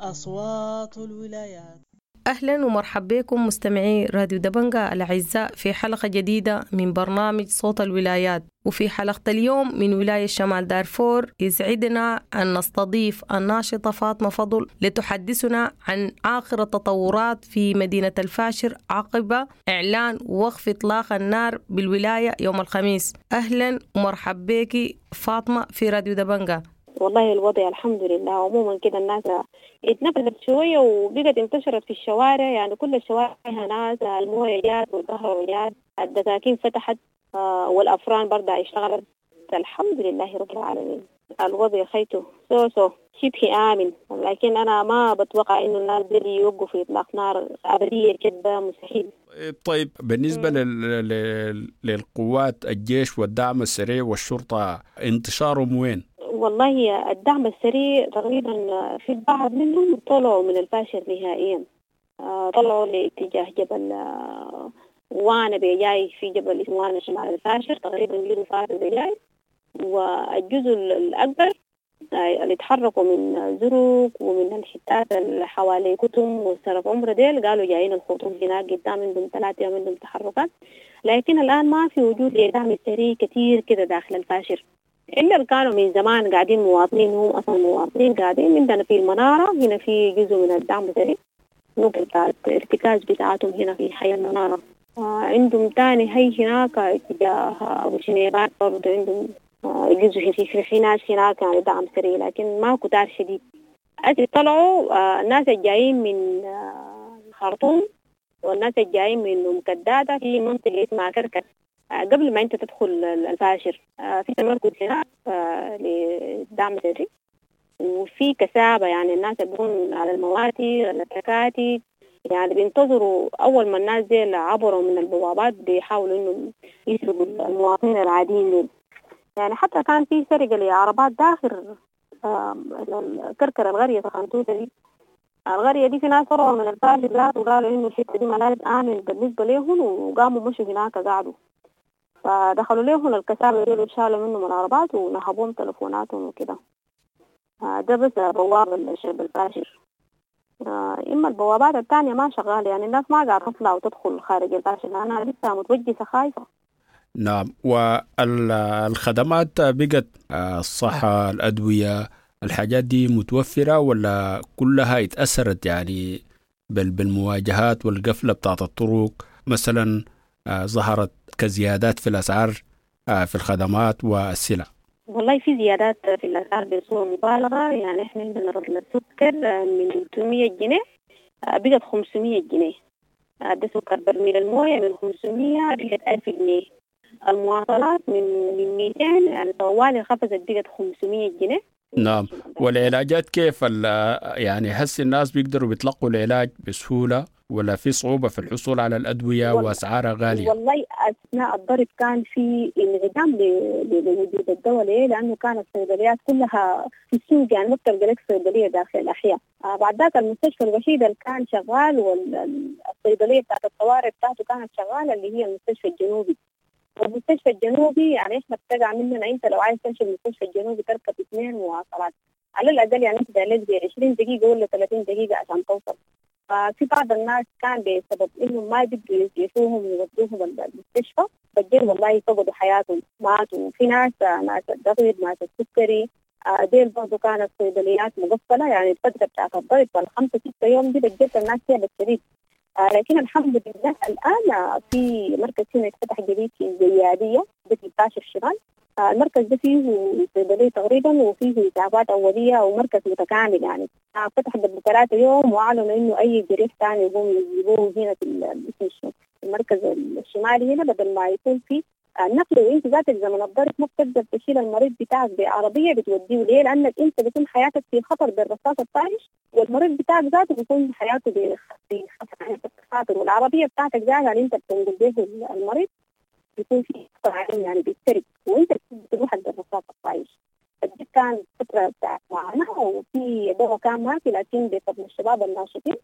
أصوات الولايات. أهلا ومرحبا بكم مستمعي راديو دبنجة الأعزاء في حلقة جديدة من برنامج صوت الولايات. وفي حلقة اليوم من ولاية شمال دارفور يسعدنا أن نستضيف الناشطة فاطمة فضل لتحدثنا عن آخر التطورات في مدينة الفاشر عقب إعلان وقف إطلاق النار بالولاية يوم الخميس. أهلا ومرحبا بك فاطمة في راديو دبنجة والله الوضع الحمد لله. عموما كده الناس اتنفست شوية وبقت انتشرت في الشوارع. يعني كل الشوارع فيها ناس الموية جات والكهرباء جات الدكاكين فتحت آه والأفران برضه اشتغلت. الحمد لله رب العالمين. الوضع خيته so so. شبه آمن. لكن أنا ما بتوقع إنه الناس دي يوقفوا في إطلاق نار أبدية كده مستحيل طيب بالنسبة لل... لل... للقوات الجيش والدعم السريع والشرطة انتشارهم وين؟ والله الدعم السريع تقريبا في بعض منهم طلعوا من الفاشر نهائيا. طلعوا لاتجاه جبل وأنا بجاي في جبل اسمه وأنا شمال الفاشر تقريبا جيروا فاتوا بجاي والجزء الأكبر اللي تحركوا من زروق ومن الحتات اللي حوالي كتم وسرف عمر ديل قالوا جايين الخطوط هناك قدام عندهم ثلاثة يوم عندهم تحركات. لكن الآن ما في وجود لدعم سريع كثير كده داخل الفاشر اللي كانوا من زمان قاعدين مواطنين هم أصلا مواطنين قاعدين عندنا في المنارة. هنا في جزء من الدعم السريع نقطة بتاعت ارتكاز بتاعتهم هنا في حي المنارة. آه عندهم تاني هي هناك اتجاه أبو شنيبات برضه عندهم آه جزء في في, ناس هناك يعني دعم سريع لكن ما كتار شديد. أجي طلعوا آه الناس الجايين من الخرطوم والناس الجايين من مكدادة في منطقة اسمها كركر قبل ما انت تدخل الفاشر في تمركز هناك للدعم السري وفي كثافة يعني الناس يبقون على المواتي على التكاتك يعني بينتظروا أول ما الناس دي عبروا من البوابات بيحاولوا إنه يسرقوا المواطنين العاديين دول. يعني حتى كان في سرقة لعربات داخل كركر القرية سخنتوتة دي. القرية دي في ناس طلعوا من الفاشر وقالوا إنه الحتة دي ملاذ آمن بالنسبة لهم وقاموا مشوا هناك قعدوا. فدخلوا لهم الكسابة دول شالوا منهم العربات ونهبوهم تلفوناتهم وكده. ده بس بوابة الشرب الفاشر إما البوابات الثانية ما شغالة يعني الناس ما قاعدة تطلع وتدخل خارج الفاشر أنا لسه متوجسة خايفة. نعم والخدمات بقت الصحة الأدوية الحاجات دي متوفرة ولا كلها اتأثرت يعني بالمواجهات والقفلة بتاعت الطرق؟ مثلا ظهرت كزيادات في الأسعار في الخدمات والسلع. والله في زيادات في الأسعار بصورة مبالغة. يعني إحنا عندنا رطل السكر من 300 جنيه بقت 500 جنيه. ده سكر برميل الموية من 500 بقت 1000 جنيه. المواصلات من من 200 يعني طوالي خفضت بقت 500 جنيه. نعم. والعلاجات كيف؟ يعني هسه الناس بيقدروا بيتلقوا العلاج بسهولة ولا في صعوبة في الحصول على الأدوية وأسعارها غالية؟ والله أثناء الضرب كان في انعدام لوجود الدواء. ليه؟ لأنه كانت الصيدليات كلها في السوق يعني ما بتلقى لك صيدلية داخل الأحياء. آه بعد ذاك المستشفى الوحيد اللي كان شغال والصيدلية بتاعت الطوارئ بتاعته كانت شغالة اللي هي المستشفى الجنوبي. والمستشفى الجنوبي يعني إحنا بتقع مننا أنت لو عايز تمشي المستشفى الجنوبي تركب اثنين مواصلات على الأقل يعني أنت زي 20 دقيقة ولا 30 دقيقة عشان توصل. ففي بعض الناس كان بسبب انهم ما بيقدروا يسيفوهم ويودوهم المستشفى. فجر والله فقدوا حياتهم ماتوا. وفي ناس ناس الضغط ناس السكري. ديل برضه كانت صيدليات مقفلة يعني الفترة بتاعت الضرب والخمسة ستة يوم دي بجد الناس فيها بالشديد. آه لكن الحمد لله الآن في مركز هنا اتفتح جديد في الزياديه في الفاشر الشمال. آه المركز ده فيه صيدليه تقريبا وفيه اسعافات أولية ومركز متكامل يعني. آه فتح قبل ثلاثة يوم وأعلنوا إنه أي جريح ثاني يقوم يجيبوه هنا في المركز الشمالي هنا بدل ما يكون في النقل وانت ذاتك زمن الضرب ما بتقدر تشيل المريض بتاعك بعربية بتوديه ليه؟ لانك أنت بيكون حياتك في خطر بالرصاص الطايش والمريض بتاعك ذاته بيكون حياته في خطر والعربيه بتاعتك ذاتها اللي أنت بتنقل به المريض بيكون في خطر عليه يعني بيتسرق وأنت بتروح بالرصاص الطايش. فدي كان فترة بتاعت معانا وفي دواء كان ماشي لكن بفضل الشباب الناشطين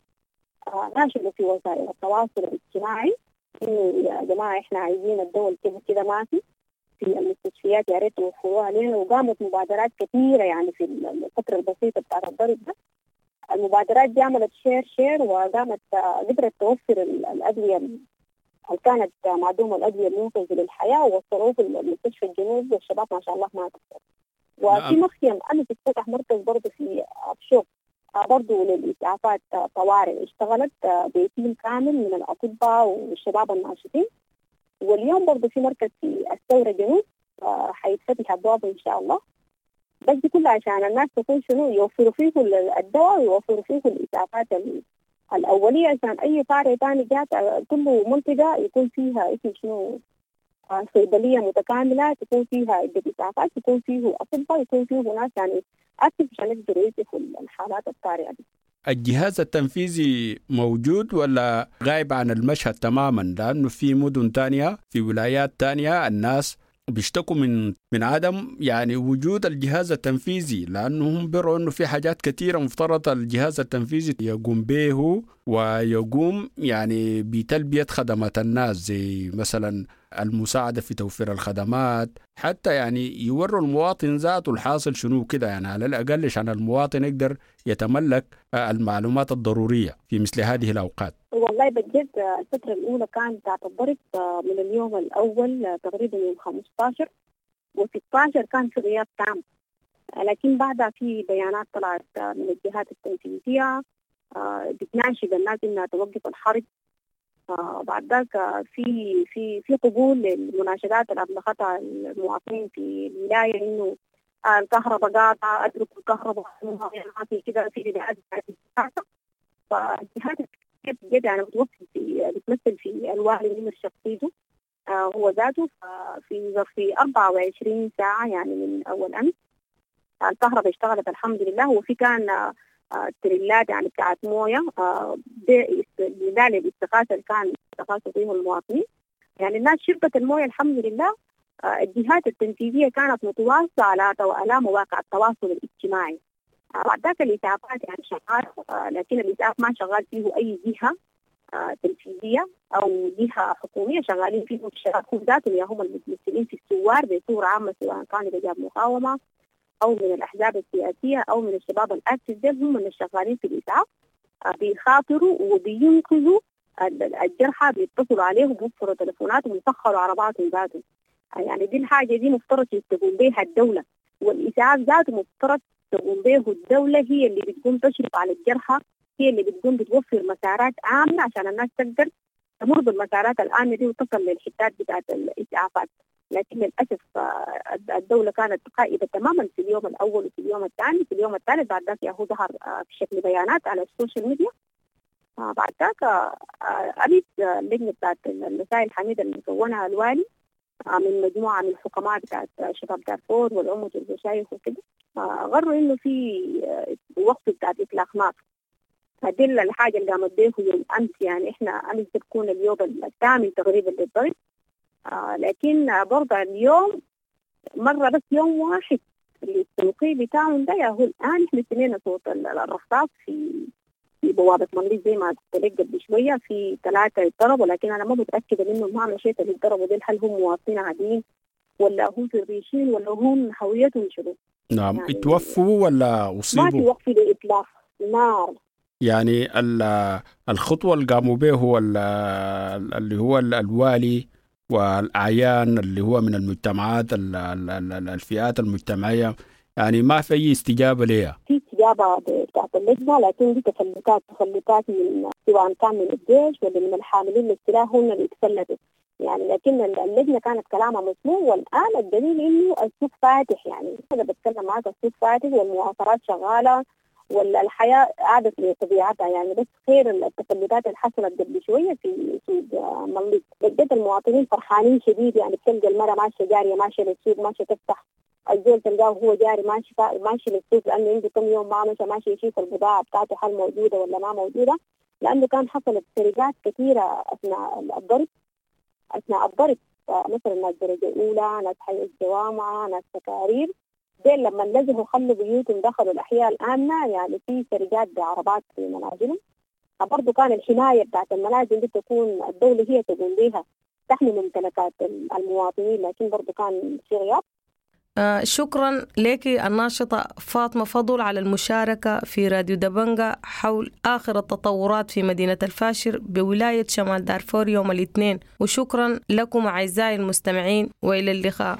آه ناشروا في وسائل التواصل الاجتماعي. انه يا جماعة إحنا عايزين الدواء كده كده ما في في المستشفيات. يا ريت توفروها علينا. وقامت مبادرات كثيره يعني في الفترة البسيطة بتاعت الضرب ده. المبادرات دي عملت share share وقامت قدرت توفر الأدوية اللي كانت معدومة الأدوية المنقذه للحياة؟ ووصلوه في المستشفى الجنوب والشباب ما شاء الله ما تقدر وفي مخيم أنا فتح مركز برضه في أبشوك برضه للإسعافات طوارئ اشتغلت بتيم كامل من الأطباء والشباب الناشطين. واليوم برضه في مركز في الثورة جنوب حيتفتح أبوابه إن شاء الله. بس دي كلها عشان الناس تكون شنو يوفروا فيه الدواء ويوفروا فيه الإسعافات الأولية عشان أي طارئ ثاني جات كل منطقة يكون فيها اسم شنو صيدلية متكاملة تكون فيها عدة اسعافات يكون فيه أطباء يكون فيه ناس يعني اكتف عشان يقدروا يوقفوا الحالات الطارئة دي. الجهاز التنفيذي موجود ولا غايب عن المشهد تماما لأنه في مدن تانية في ولايات تانية الناس بيشتكوا من من عدم يعني وجود الجهاز التنفيذي لانهم بيروا إنه في حاجات كثيره مفترض الجهاز التنفيذي يقوم به ويقوم يعني بتلبية خدمات الناس زي مثلا المساعدة في توفير الخدمات حتى يعني يوروا المواطن ذاته الحاصل شنو كده. يعني على الأقل عشان المواطن يقدر يتملك المعلومات الضرورية في مثل هذه الأوقات. والله بجد الفترة الأولى كانت بتاعت الضرب من اليوم الأول تقريبا يوم 15 و16 كان في غياب تام. لكن بعدها في بيانات طلعت من الجهات التنفيذية بتناشد الناس إنها توقف الحرب. آه بعد ذاك في في في قبول للمناشدات اللي ابلغتها المواطنين في الولايه إنه آه الكهرباء قاطعة اتركوا الكهرباء في كده في بدايات فالجهات بجد يعني بتوفي في بتمثل في الوالي نمر شخصيته آه هو ذاته. في ظرف 24 ساعة يعني من أول أمس. الكهرباء اشتغلت الحمد لله. وفي كان تريلات يعني بتاعت موية بدال الاستغاثه اللي كان استغاثوا فيه المواطنين. يعني الناس شربة الموية الحمد لله الجهات التنفيذية كانت متواصلة على على مواقع التواصل الاجتماعي. بعد ذاك الإسعافات يعني شغال لكن الإسعاف ما شغال فيه أي جهة تنفيذية أو جهة حكومية شغالين فيه. الشباب هم ذاتهم هم المتمثلين في الثوار بصورة عامة سواء كان رجال مقاومة أو من الأحزاب السياسية أو من الشباب الأكتف هم من الشغالين في الإسعاف بيخاطروا وبينقذوا الجرحى بيتصلوا عليهم بيوفروا تليفوناتهم ويسخروا عرباتهم ذاتهم. يعني دي الحاجة دي مفترض تقوم بها الدولة. والإسعاف ذاته مفترض تقوم به الدولة هي اللي بتقوم تشرف على الجرحى هي اللي بتقوم بتوفر مسارات امنه عشان الناس تقدر تمر بالمسارات الامنه دي وتصل للحتات بتاعت الاسعافات لكن للأسف الدولة كانت غائبه تماما في اليوم الأول وفي اليوم الثاني. في اليوم الثالث بعد ذاك ياهو ظهر في شكل بيانات على ال social media. بعد ذاك أبيت اللجنة بتاعت المساعي الحميدة اللي مكونها الوالي من مجموعة من الحكماء بتاعت شباب دارفور والأمة والمشايخ وكده قروا إنه في وقف بتاعت إطلاق نار فدي الحاجة اللي قامت به يوم أمس يعني إحنا أمس بتكون اليوم الثامن تقريبا للضرب آه لكن برضه اليوم مرة بس يوم واحد التوقيع بتاعهم ده هو الآن إحنا سمعنا صوت الرصاص في في بوابة منطقة زي ما قلت لك قبل شوية في ثلاثة اتضربوا لكن أنا ما متأكدة منهم ما مشيت اللي اتضربوا دول هل هم مواطنين عاديين ولا هم سريشين ولا هم هويتهم شنو؟ نعم يعني اتوفوا ولا أصيبوا؟ ما وقف لإطلاق نار يعني الخطوة اللي قاموا به هو اللي هو الوالي والأعيان اللي هو من المجتمعات الفئات المجتمعية. يعني ما في أي استجابة لها في استجابة بتاعت اللجنه لكن دي تسلطات تسلطات من سواء كان من الجيش ولا من الحاملين للسلاح هم اللي تسلطوا يعني لكن اللجنه كانت كلامها مسموع والآن الدليل إنه السوق فاتح. يعني أنا بتكلم معك السوق فاتح والمواصلات شغالة. ولا الحياة عادت لطبيعتها يعني بس خير التسلطات اللي حصلت قبل شوية في سوق مليط بجد المواطنين فرحانين شديد يعني بتلقى المرأة ماشية جارية ماشية للسوق ماشية تفتح الزول تلقاه هو جاري ماشي ماشي للسوق لأنه عنده كم يوم ما مشى ماشي يشوف البضاعة بتاعته هل موجودة ولا ما موجودة. لأنه كان حصلت سرقات كثيرة أثناء الضرب أثناء الضرب. مثلا ناس درجة أولى ناس حي الجوامع ناس تكارير ديل لما نزلوا خلوا بيوتهم دخلوا الأحياء الآمنة يعني في سرقات بعربات في منازلهم. برضه كان الحماية بتاعت المنازل دي تكون الدولة هي تقوم بها تحمي ممتلكات المواطنين لكن برضه كان في غياب. آه شكرا لك الناشطة فاطمة فضل على المشاركة في راديو دبنجا حول آخر التطورات في مدينة الفاشر بولاية شمال دارفور يوم الاثنين. وشكرا لكم أعزائي المستمعين وإلى اللقاء.